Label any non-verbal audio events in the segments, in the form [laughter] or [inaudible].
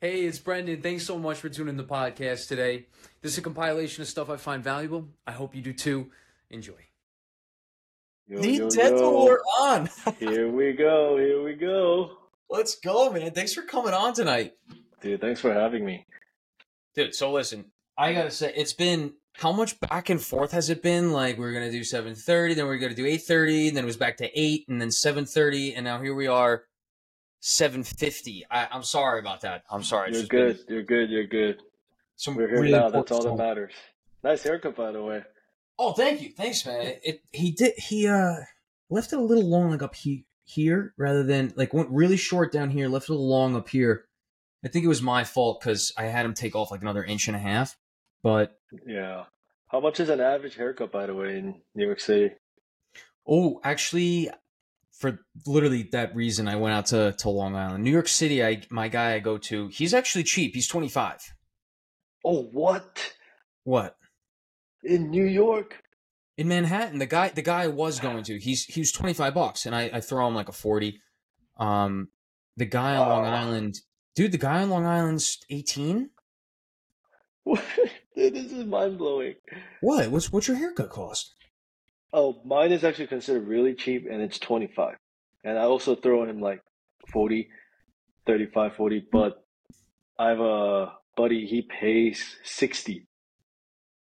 Hey, it's Brendan. Thanks so much for tuning in the podcast today. This is a compilation of stuff I find valuable. I hope you do too. Enjoy. Yo, The yo, dental yo. we're on. [laughs] Here we go. Here we go. Let's go, man. Thanks for coming on tonight. Dude, thanks for having me. Dude, so listen, I gotta say, it's been how much back and forth has it been? Like we are gonna do seven thirty, then we are gonna do eight thirty, then it was back to eight, and then seven thirty, and now here we are, seven fifty. I'm sorry about that. I'm sorry. You're just been good. You're good. You're good. Some We're here really now. That's all that matters. Nice haircut, by the way. Oh, thank you, thanks, man. It, it he did he uh left it a little long like up he, here rather than like went really short down here, left it a little long up here. I think it was my fault because I had him take off like another inch and a half. But Yeah. How much is an average haircut, by the way, in New York City? oh, actually, for literally that reason, I went out to to Long Island, New York City. I my guy I go to, he's actually cheap. He's twenty five. Oh, what? What? In New York? in Manhattan, the guy the guy I was going to, he's he was twenty five bucks, and I, I throw him like a forty. Um, the guy on Long. Island, dude, the guy on Long Island's eighteen. What? [laughs] Dude, this is mind blowing. What? What's what's your haircut cost? Oh, mine is actually considered really cheap, and it's 25. And I also throw him like 40, 35, 40. But I have a buddy, he pays 60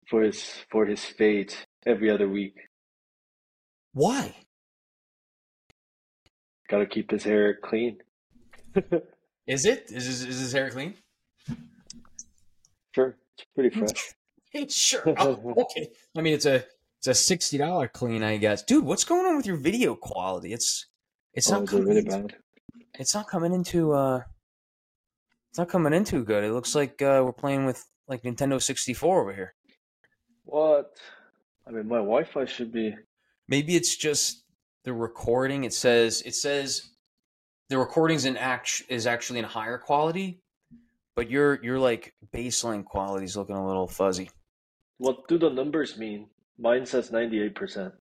for his for his fades every other week. Why? Gotta keep his hair clean. [laughs] Is it? Is his, is his hair clean? Sure, it's pretty fresh. [laughs] sure. Oh, okay. I mean, it's a it's a sixty dollar clean, I guess. Dude, what's going on with your video quality? It's it's Oh, not coming. really into- bad? It's not coming into. uh It's not coming in too good. It looks like uh, we're playing with like Nintendo sixty four over here. What? I mean, my Wi-Fi should be. Maybe it's just the recording. It says it says the recording's in act is actually in higher quality, but your your like baseline quality is looking a little fuzzy. What do the numbers mean? Mine says 98%.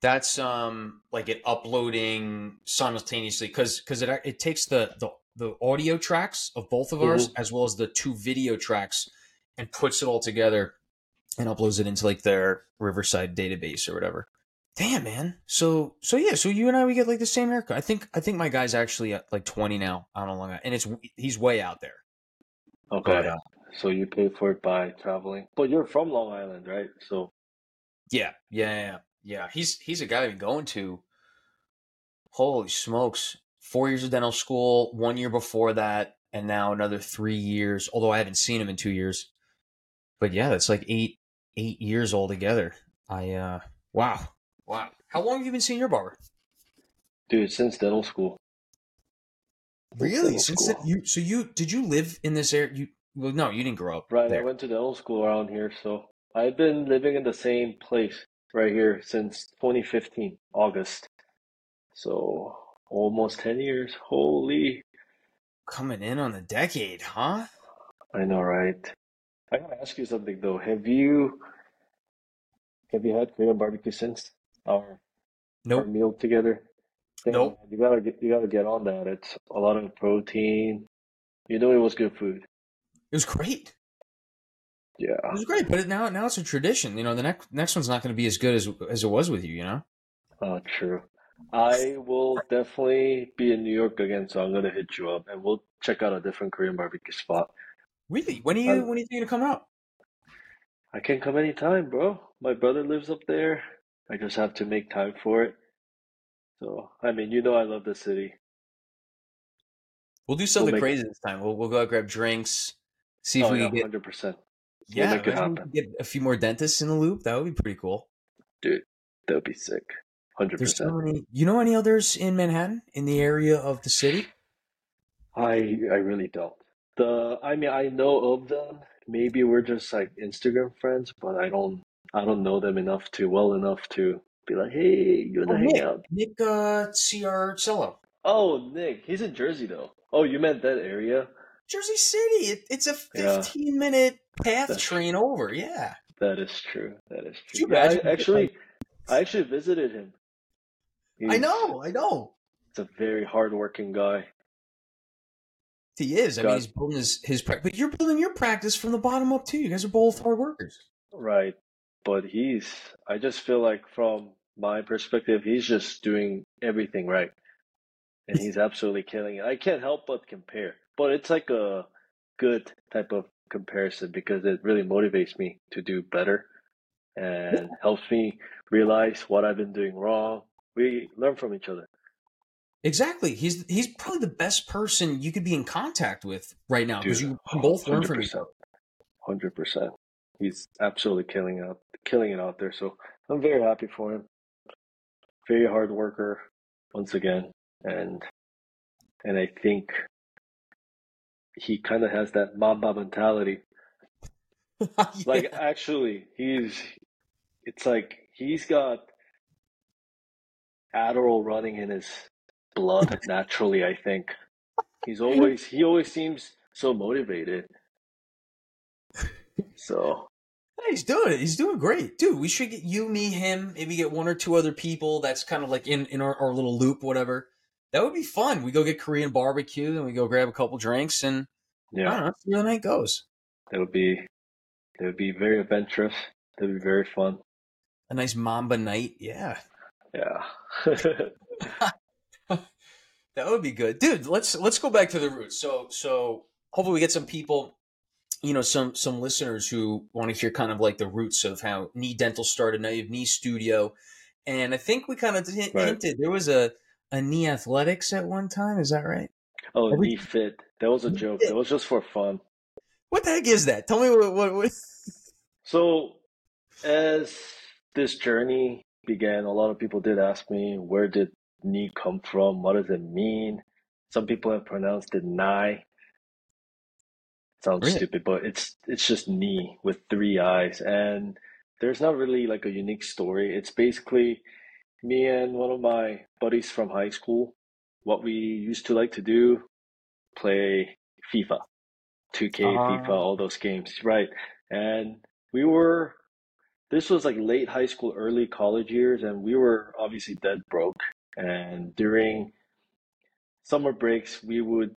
That's um like it uploading simultaneously because because it it takes the the the audio tracks of both of ours as well as the two video tracks and puts it all together and uploads it into like their Riverside database or whatever. Damn man. So so yeah. So you and I we get like the same haircut. I think I think my guy's actually at like twenty now. I don't know, Long Island, and it's he's way out there. Okay. But, uh, So you pay for it by traveling. But you're from Long Island, right? So Yeah, yeah, yeah, yeah. He's he's a guy I've been going to. Holy smokes! Four years of dental school, one year before that, and now another three years. Although I haven't seen him in two years, but yeah, that's like eight eight years altogether. I uh, wow, wow. How long have you been seeing your barber? Dude, since dental school. Really? Since school. you so you did you live in this area? You well, no, you didn't grow up Right, I went to dental school around here, so I've been living in the same place right here since 2015, August. So almost 10 years. Holy, Coming in on the decade, huh? I know, right? I gotta ask you something though. Have you have you had Korean barbecue since our our meal together? Nope. You gotta get you gotta get on that. It's a lot of protein. You know it was good food. It was great. Yeah. It was great, but now now it's a tradition. You know, the next next one's not going to be as good as as it was with you. You know. Oh, true. I will definitely be in New York again, so I'm gonna hit you up and we'll check out a different Korean barbecue spot. Really? When are you Uh, when are you thinking of coming out? I can come anytime, bro. My brother lives up there. I just have to make time for it. So, I mean, you know I love the city. We'll do something make- crazy this time. We'll we'll go out grab drinks. See if Oh, we yeah, can get 100%. yeah, make it maybe we happen. get a few more dentists in the loop. That would be pretty cool. Dude, that would be sick. There's so 100%. many. You know any others in Manhattan in the area of the city? I I really don't. The I mean, I know of them. Maybe we're just like Instagram friends, but I don't I don't know them enough to well enough to be like, "Hey, you wanna Oh, hang Nick. out?" Nick uh, Ciarcello. Oh, Nick, he's in Jersey though. Oh, you meant that area? Jersey City. It, it's a Yeah. 15 minute path That's- train over. Yeah. That is true. That is true. Yeah, I actually, I actually visited him. I know. I know. He's a very hardworking guy. He is. I God. mean, he's building his his practice, but you're building your practice from the bottom up too. You guys are both hard workers. Right. But he's, I just feel like from my perspective, he's just doing everything right. And he's absolutely killing it. I can't help but compare. But it's like a good type of comparison because it really motivates me to do better and helps me realize what I've been doing wrong. We learn from each other. Exactly. He's he's probably the best person you could be in contact with right now because you both learn from each 100%. other. Hundred percent. He's absolutely killing out killing it out there. So I'm very happy for him. Very hard worker once again. And and I think he kinda has that Mamba mentality. [laughs] Like actually he's it's like he's got Adderall running in his blood [laughs] naturally, I think. He's always he always seems so motivated. So he's doing it. He's doing great, dude. We should get you, me, him. Maybe get one or two other people. That's kind of like in in our, our little loop, whatever. That would be fun. We go get Korean barbecue, and we go grab a couple drinks, and I yeah. don't know, see how the night goes. That would be that would be very adventurous. That would be very fun. A nice Mamba night, yeah. Yeah. [laughs] That would be good, dude. Let's let's go back to the roots. So so hopefully we get some people, you know, some some listeners who want to hear kind of like the roots of how Niii Dental started. Now you have Niii Studio, and I think we kind of hint, Right. hinted there was a a Knee Athletics at one time. Is that right? oh, Every- knee fit. That was a joke. That was just for fun. What the heck is that? Tell me what what. what... [laughs] So as this journey began, a lot of people did ask me where did knee come from? What does it mean? Some people have pronounced it nigh. Sounds Really? stupid, but it's it's just knee with three eyes. And there's not really like a unique story. It's basically me and one of my buddies from high school, what we used to like to do, play FIFA, 2K, Ah. FIFA, all those games, right? And we were, this was like late high school, early college years, and we were obviously dead broke. And during summer breaks, we would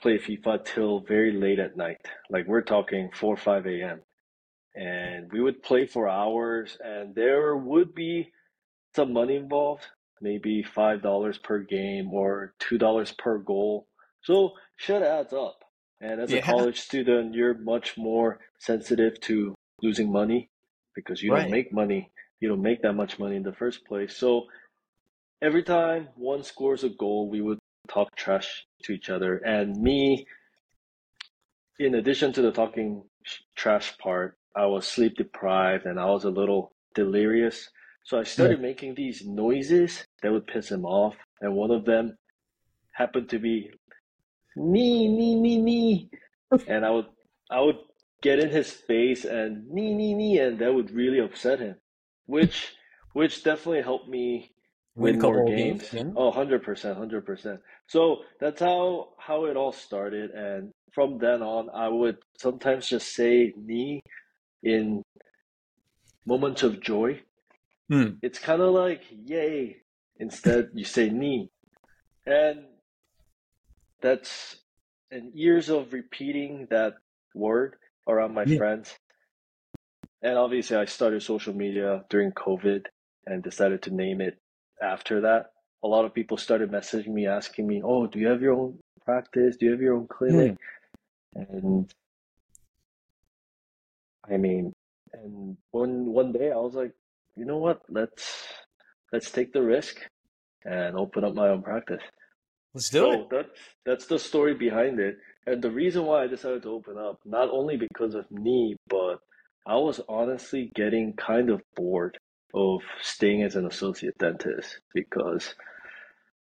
play FIFA till very late at night. Like we're talking 4 or 5 a.m. And we would play for hours, and there would be some money involved, maybe $5 per game or $2 per goal. So shit adds up. And as a college student, you're much more sensitive to losing money because you Right. don't make money. You don't make that much money in the first place. So every time one scores a goal, we would talk trash to each other. And me, in addition to the talking sh- trash part, I was sleep deprived and I was a little delirious. So I started making these noises that would piss him off. And one of them happened to be knee, knee, knee, knee. And I would, I would get in his face and knee, knee, knee, and that would really upset him, which, which definitely helped me Win win more games. games. Oh, 100%, 100%. So that's how how it all started and from then on I would sometimes just say knee in moments of joy. Hmm. It's kind of like yay instead you say knee. And that's and years of repeating that word around my Yeah. friends. And obviously I started social media during COVID and decided to name it after that. A lot of people started messaging me asking me, "Oh, do you have your own practice? Do you have your own clinic?" And I mean, and one one day I was like, "You know what? Let's let's take the risk and open up my own practice." Let's do So it. that's that's the story behind it. And the reason why I decided to open up, not only because of me, but I was honestly getting kind of bored of staying as an associate dentist because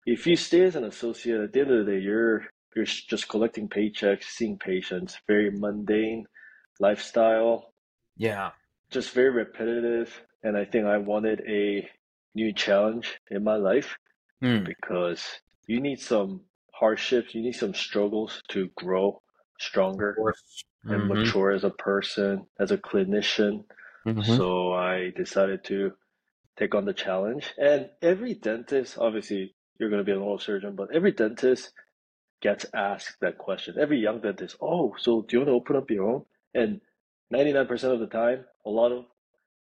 if you stay as an associate, at the end of the day, you're you're just collecting paychecks, seeing patients, very mundane lifestyle, Yeah. just very repetitive. And I think I wanted a new challenge in my life Hmm. because you need some hardships, you need some struggles to grow stronger course. and mature as a person, as a clinician. Mhm. So I decided to take on the challenge. And every dentist, obviously, you're going to be an oral surgeon, but every dentist gets asked that question. Every young dentist, oh, so do you want to open up your own? And 99% of the time, a lot of,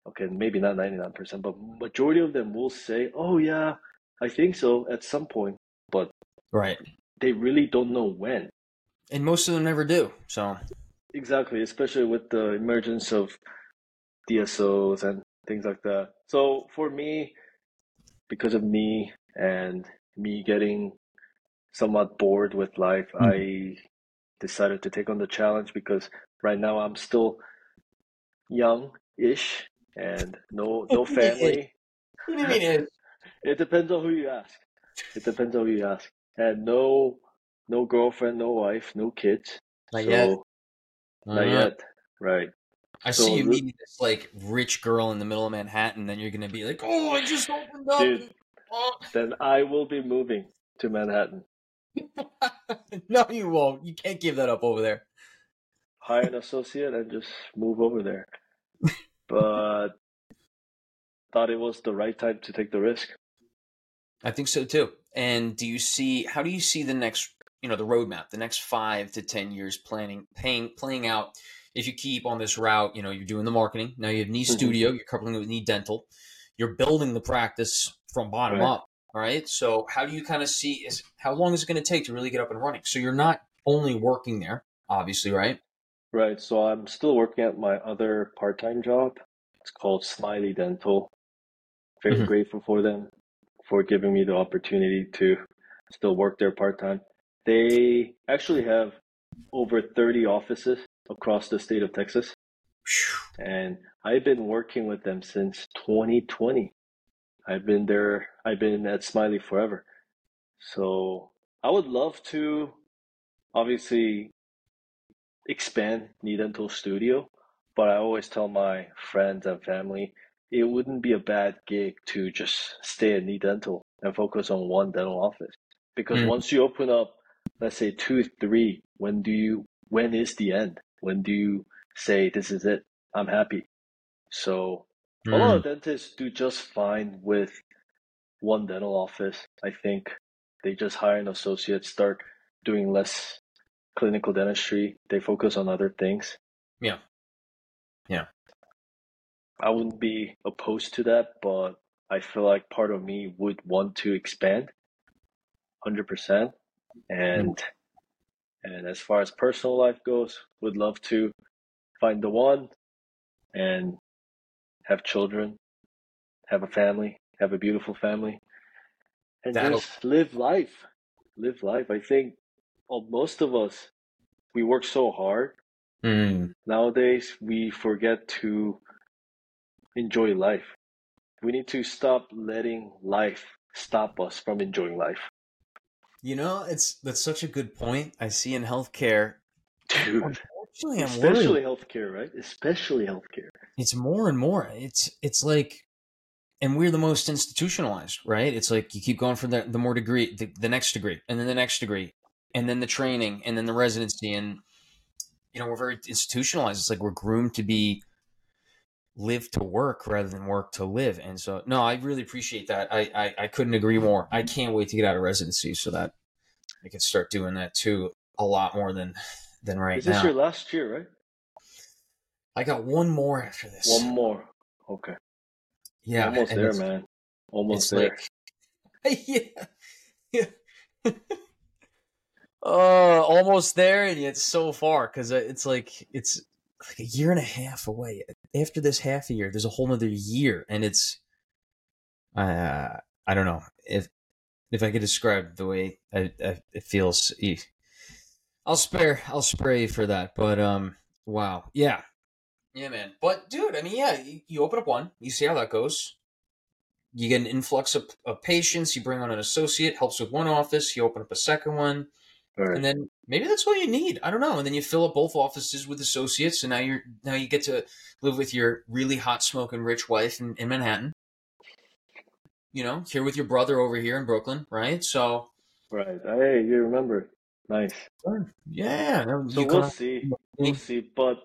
okay, maybe not 99%, but majority of them will say, oh, yeah, I think so at some point. But right. they really don't know when. And most of them never do. So, exactly, especially with the emergence of DSOs and things like that. So, for me, because of me and me getting somewhat bored with life, mm. I decided to take on the challenge because right now I'm still young-ish and no [laughs] no family. what do you mean it? [laughs] it depends on who you ask. It depends on who you ask. And no no girlfriend, no wife, no kids. Not so, yet. Not uh-huh. yet. Right. I so, see you meeting this like rich girl in the middle of Manhattan, then you're gonna be like, "Oh, I just opened up." Dude, [laughs] oh. Then I will be moving to Manhattan. no, you won't. You can't give that up over there. Hire an associate and just move over there. But thought it was the right time to take the risk. I think so too. And do you see how do you see the next you know the roadmap, the next five to ten years planning paying playing out if you keep on this route, you know, you're doing the marketing. Now you have Niii mm-hmm. studio, you're coupling it with Niii dental, you're building the practice from bottom right. up. All right. So how do you kind of see is how long is it going to take to really get up and running? So you're not only working there, obviously, right? Right. So I'm still working at my other part time job. It's called Smiley Dental. Very mm-hmm. grateful for them for giving me the opportunity to still work there part time. They actually have over 30 offices across the state of Texas. And I've been working with them since 2020. I've been there, I've been at Smiley forever. So I would love to obviously expand Niii Dental Studio, but I always tell my friends and family it wouldn't be a bad gig to just stay at Knee Dental and focus on one dental office. Because mm. once you open up, let's say two, three, when do you, when is the end? When do you say, this is it? I'm happy. So Mm. A lot of dentists do just fine with one dental office. I think they just hire an associate, start doing less clinical dentistry. They focus on other things. Yeah. Yeah. I wouldn't be opposed to that, but I feel like part of me would want to expand 100%. And mm. and as far as personal life goes, would love to find the one and have children, have a family, have a beautiful family, and That'll... just live life. Live life. I think well, most of us, we work so hard. Mm. Nowadays, we forget to enjoy life. We need to stop letting life stop us from enjoying life. You know, it's that's such a good point. I see in healthcare, dude. Especially, Especially healthcare, right? Especially healthcare. It's more and more. It's it's like, and we're the most institutionalized, right? It's like you keep going for the the more degree, the, the next degree, and then the next degree, and then the training, and then the residency, and you know we're very institutionalized. It's like we're groomed to be live to work rather than work to live. And so, no, I really appreciate that. I, I, I couldn't agree more. I can't wait to get out of residency so that I can start doing that too a lot more than than right now. Is this now. your last year, right? I got one more after this. One more. Okay. Yeah. Almost there, man. Almost there. Like, [laughs] yeah. Yeah. [laughs] uh, almost there, and yet so far because it's like it's like a year and a half away. After this half a year, there's a whole other year, and it's uh, I don't know if if I could describe the way I, I, it feels. I'll spare I'll spray for that. But um wow. Yeah. Yeah, man. But dude, I mean, yeah, you, you open up one, you see how that goes. You get an influx of, of patients, you bring on an associate, helps with one office, you open up a second one. Right. And then maybe that's all you need. I don't know. And then you fill up both offices with associates, and now you're now you get to live with your really hot smoking rich wife in, in Manhattan. You know, here with your brother over here in Brooklyn, right? So Right. Hey, you remember. Nice. Yeah. So we'll see. We'll see. But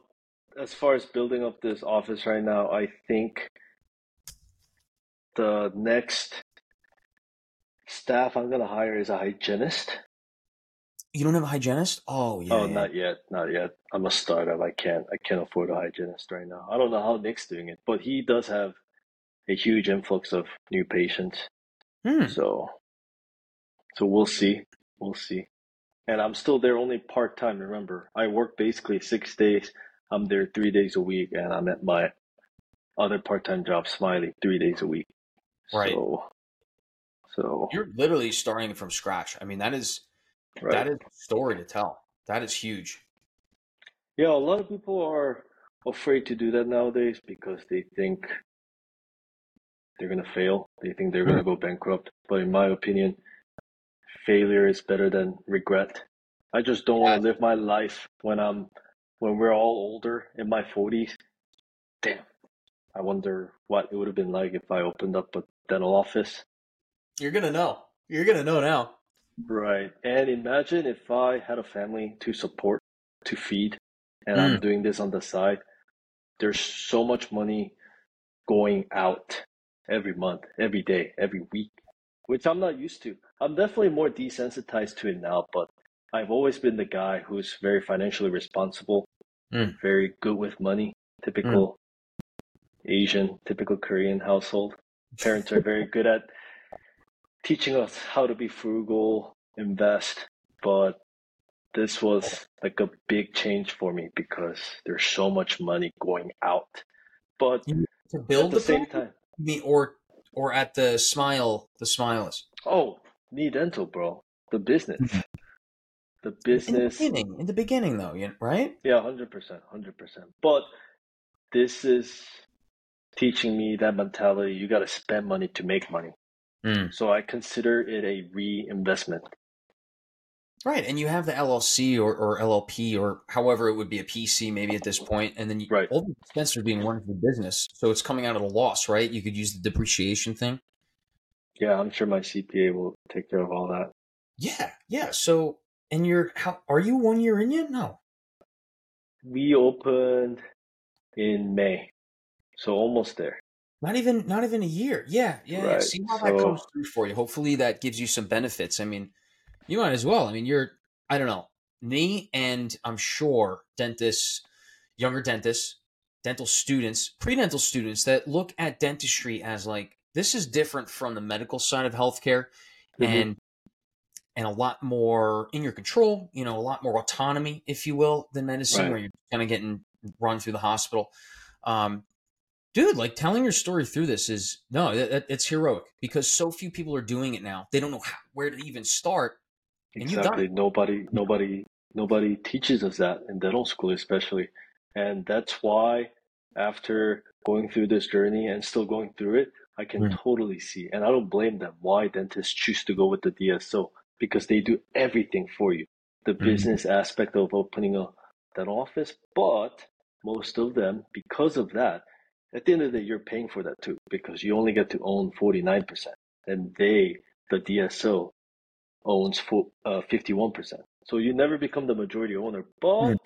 as far as building up this office right now, I think the next staff I'm gonna hire is a hygienist. You don't have a hygienist? Oh yeah. Oh, yeah. not yet, not yet. I'm a startup. I can't, I can't afford a hygienist right now. I don't know how Nick's doing it, but he does have a huge influx of new patients. Hmm. So, so we'll see, we'll see. And I'm still there only part time. Remember, I work basically six days. I'm there three days a week, and I'm at my other part time job, Smiley, three days a week. Right. So, so You're literally starting from scratch. I mean, that is right. that is a story to tell. That is huge. Yeah, a lot of people are afraid to do that nowadays because they think they're gonna fail. They think they're gonna hmm. go bankrupt. But in my opinion, failure is better than regret. I just don't want to live my life when I'm when we're all older in my forties. Damn. I wonder what it would have been like if I opened up a dental office. You're gonna know. You're gonna know now. Right. And imagine if I had a family to support, to feed, and I'm Mm. doing this on the side. There's so much money going out every month, every day, every week, which I'm not used to. I'm definitely more desensitized to it now, but I've always been the guy who's very financially responsible, Mm. very good with money, typical Asian, typical Korean household. Parents are very good at teaching us how to be frugal, invest, but this was like a big change for me because there's so much money going out. But To at build the the same time, Me or or at the smile the smiles. oh, Niii dental, bro, the business, mm-hmm. the business. In the beginning. In the beginning though, you right? yeah, hundred percent, hundred percent. But this is teaching me that mentality. You got to spend money to make money. Mm. So I consider it a reinvestment. Right. And you have the LLC or, or LLP or however it would be a PC maybe at this point, and then you, Right. all the expenses are being run for the business. So it's coming out of the loss, right? You could use the depreciation thing. Yeah, I'm sure my CPA will take care of all that. Yeah, yeah. So and you're how are you one year in yet? No. We opened in May, so almost there. Not even not even a year. Yeah, yeah. yeah. See how that comes through for you. Hopefully that gives you some benefits. I mean, you might as well. I mean, you're I don't know. Me and I'm sure dentists, younger dentists, dental students, pre-dental students that look at dentistry as like this is different from the medical side of healthcare Mhm. and and a lot more in your control, you know, a lot more autonomy, if you will, than medicine, Right. where you're kind of getting run through the hospital. Um, dude, like telling your story through this is no, it, it- it's heroic because so few people are doing it now. They don't know how, where to even start. And Exactly. Nobody, nobody, nobody teaches us that in dental school, especially. And that's why after going through this journey and still going through it, I can Mm. totally see, and I don't blame them, why dentists choose to go with the DSO because they do everything for you. The Mhm. business aspect of opening a dental office, but most of them, because of that, at the end of the day, you're paying for that too because you only get to own 49%, and they, the DSO, owns fo- uh, 51%. So you never become the majority owner. But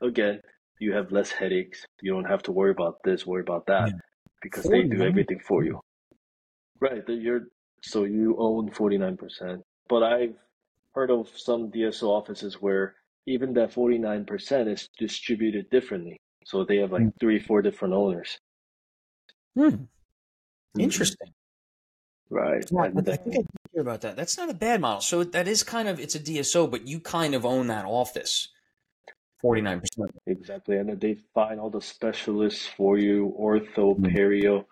again, you have less headaches. You don't have to worry about this, worry about that, Yeah. because they do everything for you. Right. You're so you own 49%. But I've heard of some DSO offices where even that 49% is distributed differently. So they have like Mm. three, four different owners. Hmm, interesting. Right. Yeah, I, And I think I did hear about that. That's not a bad model. So that is kind of it's a DSO, but you kind of own that office. Forty nine percent. Exactly, and then they find all the specialists for you, ortho, Mm. perio,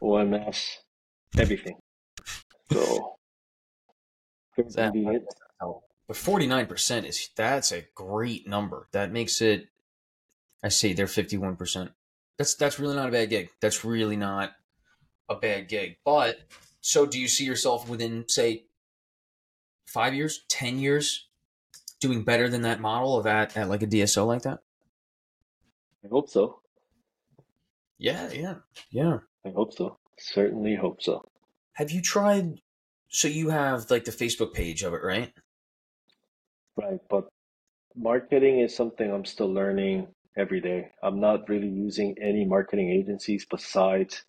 OMS, everything. So That- convenient. But forty nine percent is that's a great number. That makes it. I see they're fifty one percent. That's that's really not a bad gig. That's really not a bad gig. But so, do you see yourself within say five years, ten years, doing better than that model of at, at like a DSO like that? I hope so. Yeah, yeah, yeah. I hope so. Certainly hope so. Have you tried? So you have like the Facebook page of it, right? Right, but marketing is something I'm still learning every day. I'm not really using any marketing agencies besides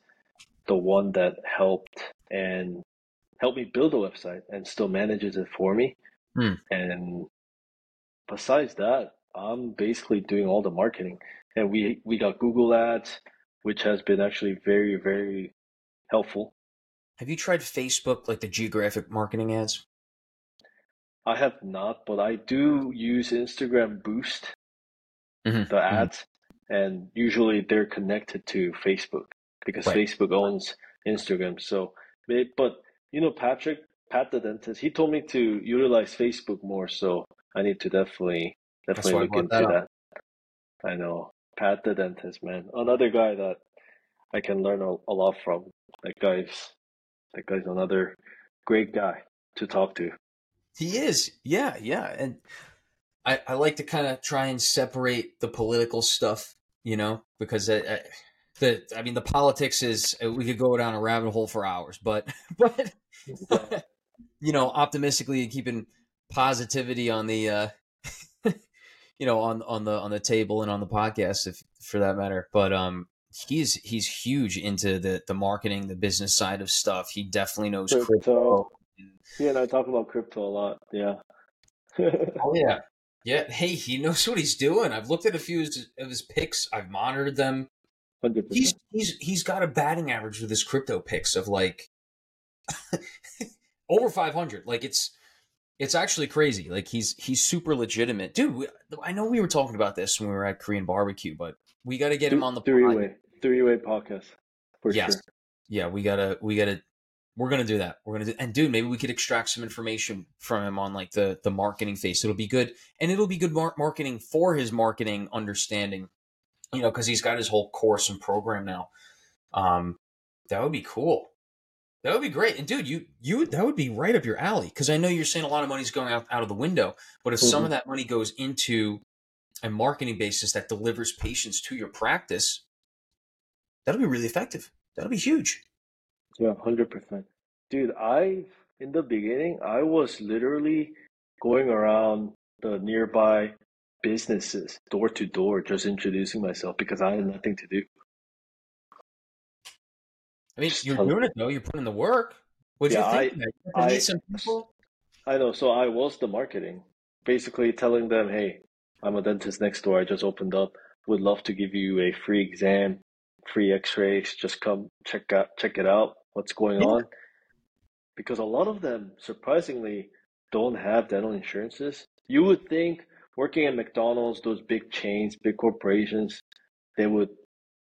the one that helped and helped me build a website and still manages it for me. Hmm. And besides that, I'm basically doing all the marketing, and we we got Google Ads, which has been actually very very helpful. Have you tried Facebook, like the geographic marketing ads? I have not, but I do use Instagram Boost, Mhm, the mhm. ads, and usually they're connected to Facebook because Right. Facebook owns Instagram. So, but you know, Patrick, Pat the dentist, he told me to utilize Facebook more. So I need to definitely definitely look into that that. I know Pat the dentist, man, another guy that I can learn a, a lot from. That guy's that guy's another great guy to talk to. He is, yeah, yeah, and I, I like to kind of try and separate the political stuff, you know, because I, I, the I mean the politics is uh, we could go down a rabbit hole for hours, but [laughs] but [laughs] you know, optimistically and keeping positivity on the uh [laughs] you know on on the on the table and on the podcast if for that matter. But um he's he's huge into the the marketing, the business side of stuff. He definitely knows Crypto. crypto. And I talk about crypto a lot. Yeah. Oh yeah, yeah. Hey, he knows what he's doing. I've looked at a few of his, picks. I've monitored them. Hundred He's percent. he's he's got a batting average with his crypto picks of like [laughs] over five hundred. Like it's it's actually crazy. Like he's he's super legitimate, dude. We, I know we were talking about this when we were at Korean barbecue, but we got to get him on the three pod. way three way podcast for Yes. sure. Yeah, we gotta we gotta we're gonna do that. We're gonna do and dude, maybe we could extract some information from him on like the the marketing face. It'll be good, and it'll be good mar- marketing for his marketing understanding. You know, because he's got his whole course and program now. Um, that would be cool. That would be great. And dude, you you that would be right up your alley because I know you're saying a lot of money's going out out of the window, but if some Mhm. of that money goes into a marketing basis that delivers patients to your practice, that'll be really effective. That'll be huge. Yeah, hundred percent. Dude, I in the beginning I was literally going around the nearby businesses door to door just introducing myself because I had nothing to do. I mean, Just you're doing it though. You're putting the work. What Yeah, you think? of that? You have to I- meet some people. I know, so I was the marketing. Basically telling them, hey, I'm a dentist next door, I just opened up. Would love to give you a free exam, free x-rays, just come check out check it out, what's going Yeah. on. Because a lot of them surprisingly don't have dental insurances. You would think working at McDonald's, those big chains, big corporations, they would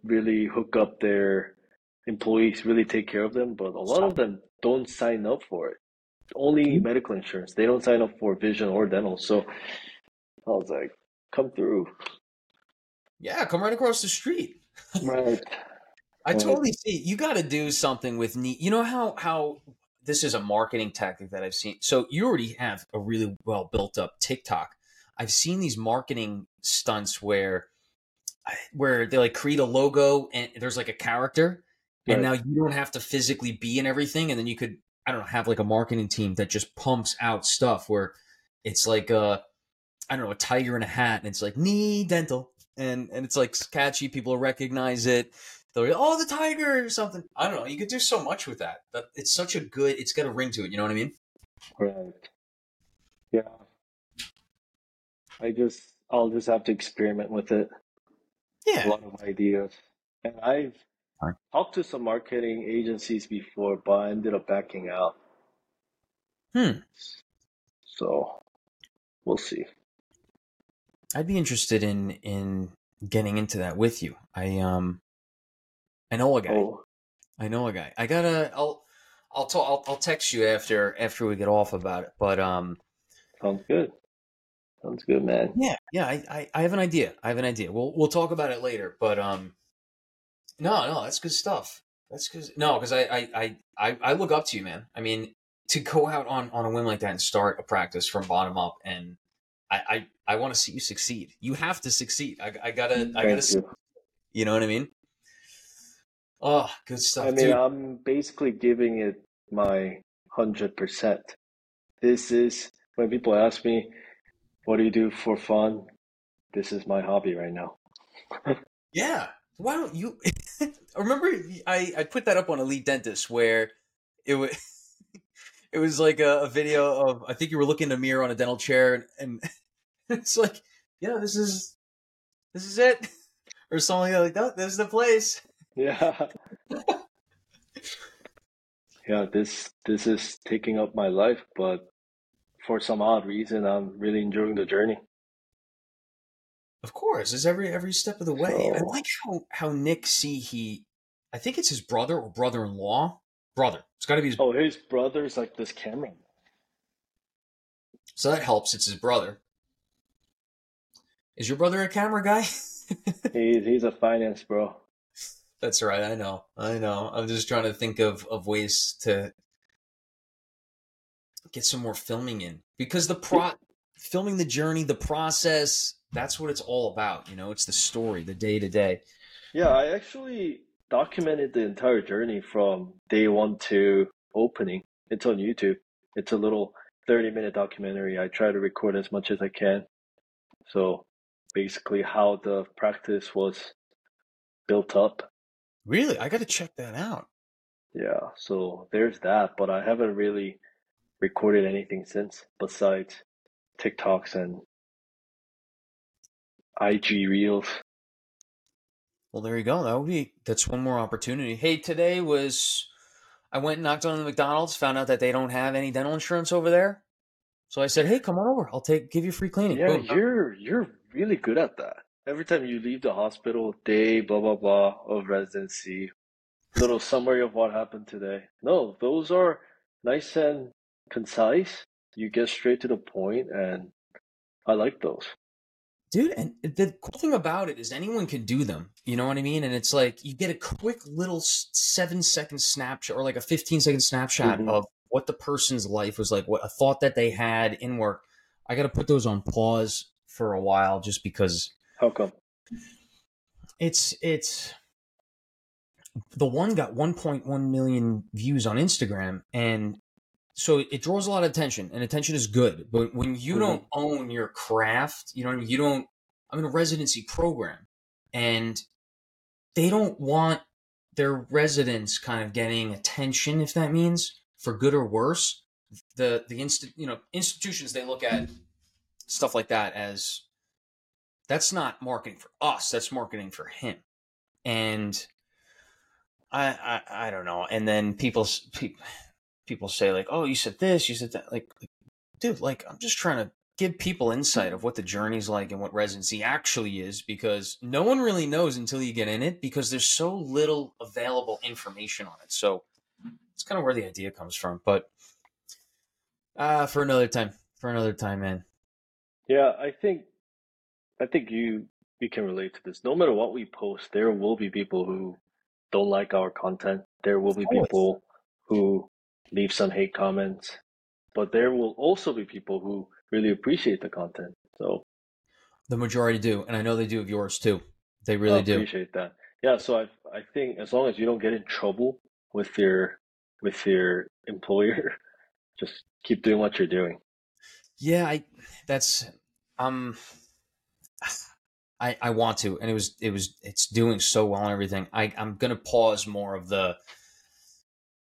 really hook up their employees, really take care of them, but a lot of them don't sign up for it. Only mm-hmm. medical insurance. They don't sign up for vision or dental. So I was like, come through. Yeah, come right across the street. [laughs] Right. I Right. totally see. You got to do something with need. You know how how this is a marketing tactic that I've seen. So you already have a really well built up TikTok. I've seen these marketing stunts where where they like create a logo and there's like a character, and Right. now you don't have to physically be in everything, and then you could I don't know have like a marketing team that just pumps out stuff where it's like a I don't know a tiger in a hat, and it's like Niii dental, and and it's like catchy. People recognize it. They'll be, oh, the tiger or something. I don't know. You could do so much with that. That it's such a good. It's got a ring to it. You know what I mean? Right. Yeah. I just, I'll just have to experiment with it. Yeah. A lot of ideas. And I've Fine. talked to some marketing agencies before, but I ended up backing out. Hmm. So we'll see. I'd be interested in in getting into that with you. I um, I know a guy. Oh, I know a guy. I gotta. I'll. I'll, talk, I'll I'll text you after after we get off about it. But um, sounds good. Sounds good, man. Yeah, yeah, I, I, I have an idea. I have an idea. We'll we'll talk about it later. But um, no, no, that's good stuff. That's good. No, because I, I I I I look up to you, man. I mean, to go out on on a whim like that and start a practice from bottom up, and I I, I want to see you succeed. You have to succeed. I, I gotta I gotta. You. You know what I mean? Oh, good stuff, I mean, dude. I'm basically giving it my 100%. This is when people ask me, what do you do for fun? This is my hobby right now. [laughs] Yeah. Why don't you [laughs] remember I, I put that up on Elite Dentist where it was [laughs] it was like a, a video of I think you were looking in a mirror on a dental chair and, and it's like, yeah, this is this is it, or something like that. This is the place. Yeah. [laughs] yeah, this this is taking up my life, but for some odd reason, I'm really enjoying the journey. Of course, it's every every step of the way. I like how how Nick see he, I think it's his brother or brother-in-law. Brother, it's got to be his. Oh, his brother's like this camera. So that helps. It's his brother. Is your brother a camera guy? [laughs] He's he's a finance bro. That's right. I know. I know. I'm just trying to think of of ways to get some more filming in because the pro filming the journey, the process. That's what it's all about. You know, it's the story, the day to day. Yeah, I actually documented the entire journey from day one to opening. It's on YouTube. It's a little 30 minute documentary. I try to record as much as I can. So basically how the practice was built up. Really, I got to check that out. Yeah, so there's that, but I haven't really recorded anything since besides TikToks and IG Reels. Well, there you go. That would be that's one more opportunity. Hey, today was I went and knocked on the McDonald's, found out that they don't have any dental insurance over there. So I said, "Hey, come on over. I'll take give you free cleaning." Yeah, Boom. you're you're really good at that. Every time you leave the hospital, day blah blah blah of residency, little summary of what happened today. No, those are nice and concise. You get straight to the point, and I like those. Dude, and the cool thing about it is anyone can do them. You know what I mean? And it's like you get a quick little seven second snapshot or like a 15 second snapshot Mhm. of what the person's life was like, what a thought that they had in work. I got to put those on pause for a while just because How come? it's it's the one got 1.1 million views on Instagram and so it draws a lot of attention and attention is good but when you Mhm. don't own your craft you know what I mean? you don't I'm in a residency program and they don't want their residents kind of getting attention if that means for good or worse the the inst- you know institutions they look at stuff like that as that's not marketing for us that's marketing for him. And i i, I don't know. And then people people say like oh you said this you said that like, like dude like i'm just trying to give people insight of what the journey's like and what residency actually is because no one really knows until you get in it because there's so little available information on it. So it's kind of where the idea comes from but uh for another time for another time man. Yeah, I think I think you you can relate to this. No matter what we post, there will be people who don't like our content. There will be people who leave some hate comments, but there will also be people who really appreciate the content. So the majority do and i know they do of yours too they I really do appreciate that. Yeah, so I I think as long as you don't get in trouble with your with your employer, [laughs] just keep doing what you're doing. Yeah, I that's um I I want to and it was it was it's doing so well and everything. I I'm going to pause more of the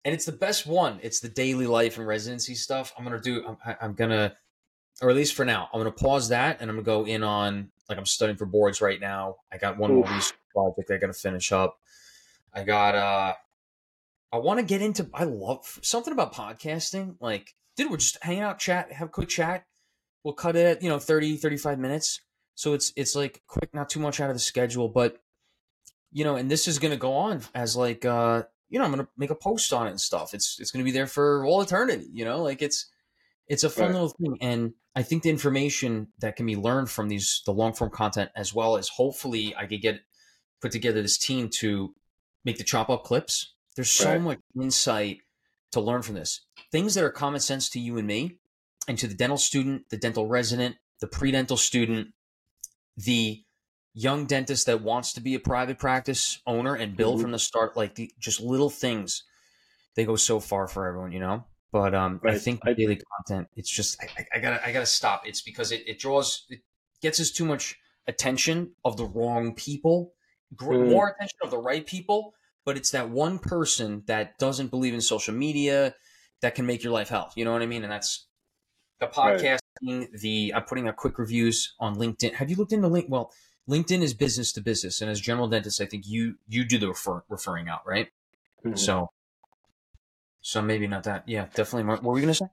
and it's the best one. It's the daily life and residency stuff. I'm going to do I'm, I- I'm going to or at least for now, I'm going to pause that and I'm going to go in on like I'm studying for boards right now. I got one more research project I got to finish up. I got uh I want to get into I love something about podcasting like dude, we're just hanging out, chat, have a quick chat. We'll cut it at, you know, 30, 35 minutes. So it's it's like quick, not too much out of the schedule, but you know, and this is gonna go on as like uh, you know, I'm gonna make a post on it and stuff. It's it's gonna be there for all eternity, you know, like it's it's a fun Right. little thing. And I think the information that can be learned from these the long form content as well as hopefully I could get put together this team to make the chop up clips. There's so Right. much insight to learn from this. Things that are common sense to you and me, and to the dental student, the dental resident, the pre-dental student, the young dentist that wants to be a private practice owner and build Mhm. from the start, like the just little things, they go so far for everyone, you know. But um, I Right. think I- daily content, it's just I, I- I gotta I gotta stop. It's because it, it draws it gets us too much attention of the wrong people, Mm. more attention of the right people. But it's that one person that doesn't believe in social media that can make your life hell. You know what I mean? And that's the podcast, right. The I'm putting out quick reviews on LinkedIn. Have you looked into link? Well, LinkedIn is business to business, and as general dentist, I think you you do the refer, referring out, right? Mm-hmm. So, so maybe not that. Yeah, definitely. What were we gonna say?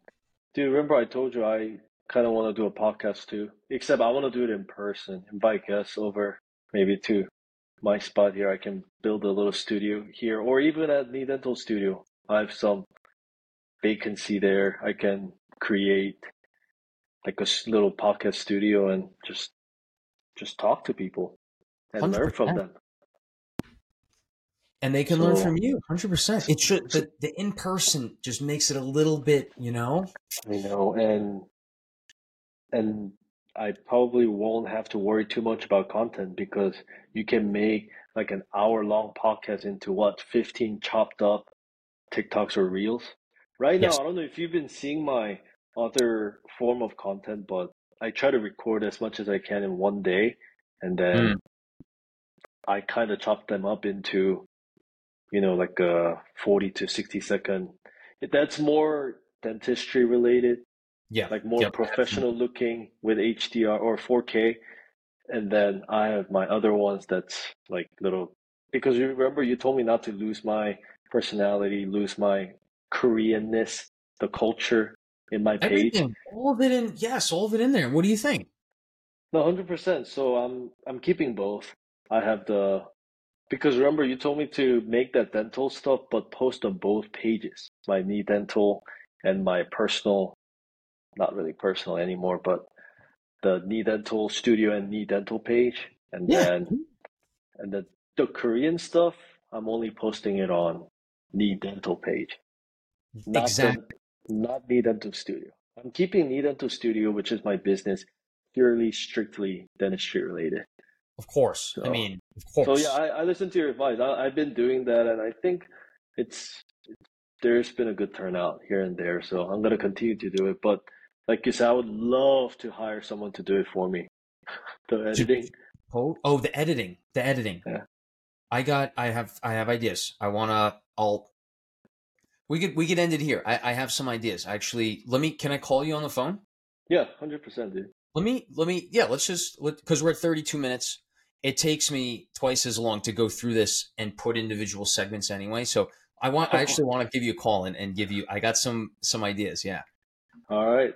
Dude, remember I told you I kind of want to do a podcast too. Except I want to do it in person, invite guests over, maybe to my spot here. I can build a little studio here, or even at the Dental Studio. I have some vacancy there. I can create like a little podcast studio and just just talk to people and 100%. learn from them. And they can so, learn from you, hundred percent. It should the, the in person just makes it a little bit, you know. I know, and and I probably won't have to worry too much about content because you can make like an hour long podcast into what fifteen chopped up TikToks or reels. Right yes. now, I don't know if you've been seeing my other form of content, but I try to record as much as I can in one day, and then mm. I kind of chop them up into, you know, like a forty to sixty second. That's more dentistry related. Yeah, like more yep. professional looking with HDR or 4K, and then I have my other ones that's like little because you remember you told me not to lose my personality, lose my Koreanness, the culture in my page. Everything, all of it in yes, all of it in there. What do you think? No, hundred percent. So I'm I'm keeping both. I have the because remember you told me to make that dental stuff, but post on both pages. My Niii dental and my personal, not really personal anymore, but the Niii dental studio and Niii dental page, and yeah. then mm-hmm. and the the Korean stuff. I'm only posting it on Niii dental page. Not exactly. The, not Niii Dental Studio. I'm keeping Niii Dental Studio, which is my business, purely strictly dentistry related. Of course. So, I mean, of course. So yeah, I, I listen to your advice. I, have been doing that, and I think it's there's been a good turnout here and there. So I'm gonna continue to do it. But like you said, I would love to hire someone to do it for me. [laughs] the editing. Oh, oh, the editing, the editing. Yeah. I got. I have. I have ideas. I wanna. I'll we could we could end it here. I, I have some ideas. Actually, let me. Can I call you on the phone? Yeah, hundred percent, dude. Let me let me. Yeah, let's just because we're at thirty two minutes. It takes me twice as long to go through this and put individual segments anyway. So I want. I actually want to give you a call and, and give you. I got some some ideas. Yeah. All right.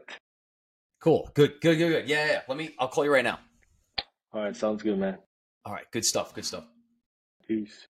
Cool. Good. Good. Good. Good. Yeah. Yeah. Let me. I'll call you right now. All right. Sounds good, man. All right. Good stuff. Good stuff. Peace.